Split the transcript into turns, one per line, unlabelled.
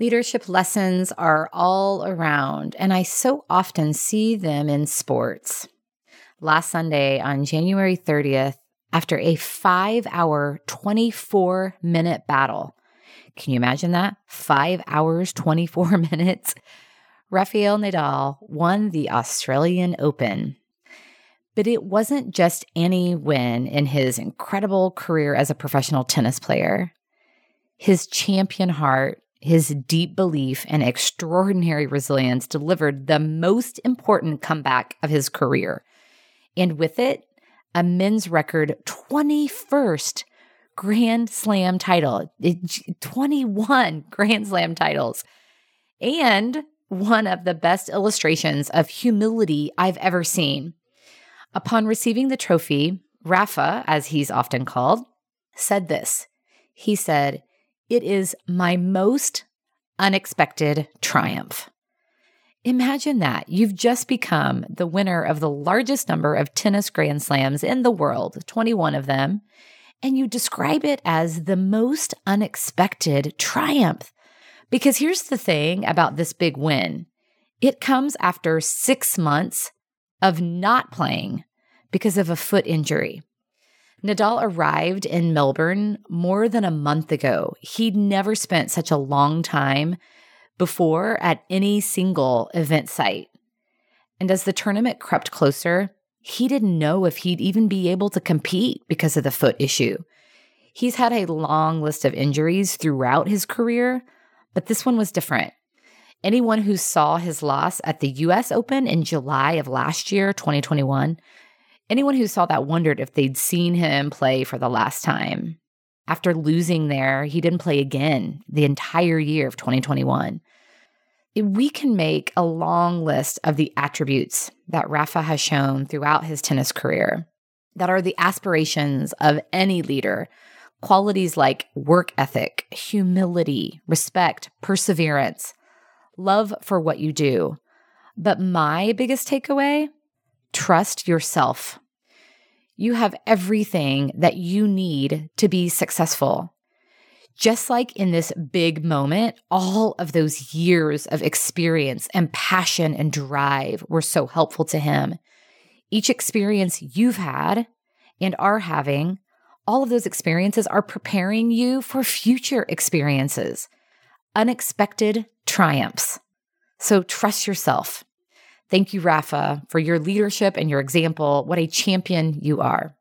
Leadership lessons are all around, and I so often see them in sports. Last Sunday on January 30th, after a five hour, 24 minute battle, can you imagine that? Five hours, 24 minutes. Rafael Nadal won the Australian Open. But it wasn't just any win in his incredible career as a professional tennis player. His champion heart his deep belief and extraordinary resilience delivered the most important comeback of his career. And with it, a men's record 21st Grand Slam title, 21 Grand Slam titles, and one of the best illustrations of humility I've ever seen. Upon receiving the trophy, Rafa, as he's often called, said this. He said, it is my most unexpected triumph. Imagine that. You've just become the winner of the largest number of tennis Grand Slams in the world, 21 of them, and you describe it as the most unexpected triumph. Because here's the thing about this big win it comes after six months of not playing because of a foot injury. Nadal arrived in Melbourne more than a month ago. He'd never spent such a long time before at any single event site. And as the tournament crept closer, he didn't know if he'd even be able to compete because of the foot issue. He's had a long list of injuries throughout his career, but this one was different. Anyone who saw his loss at the US Open in July of last year, 2021, Anyone who saw that wondered if they'd seen him play for the last time. After losing there, he didn't play again the entire year of 2021. We can make a long list of the attributes that Rafa has shown throughout his tennis career that are the aspirations of any leader. Qualities like work ethic, humility, respect, perseverance, love for what you do. But my biggest takeaway trust yourself. You have everything that you need to be successful. Just like in this big moment, all of those years of experience and passion and drive were so helpful to him. Each experience you've had and are having, all of those experiences are preparing you for future experiences, unexpected triumphs. So trust yourself. Thank you, Rafa, for your leadership and your example. What a champion you are.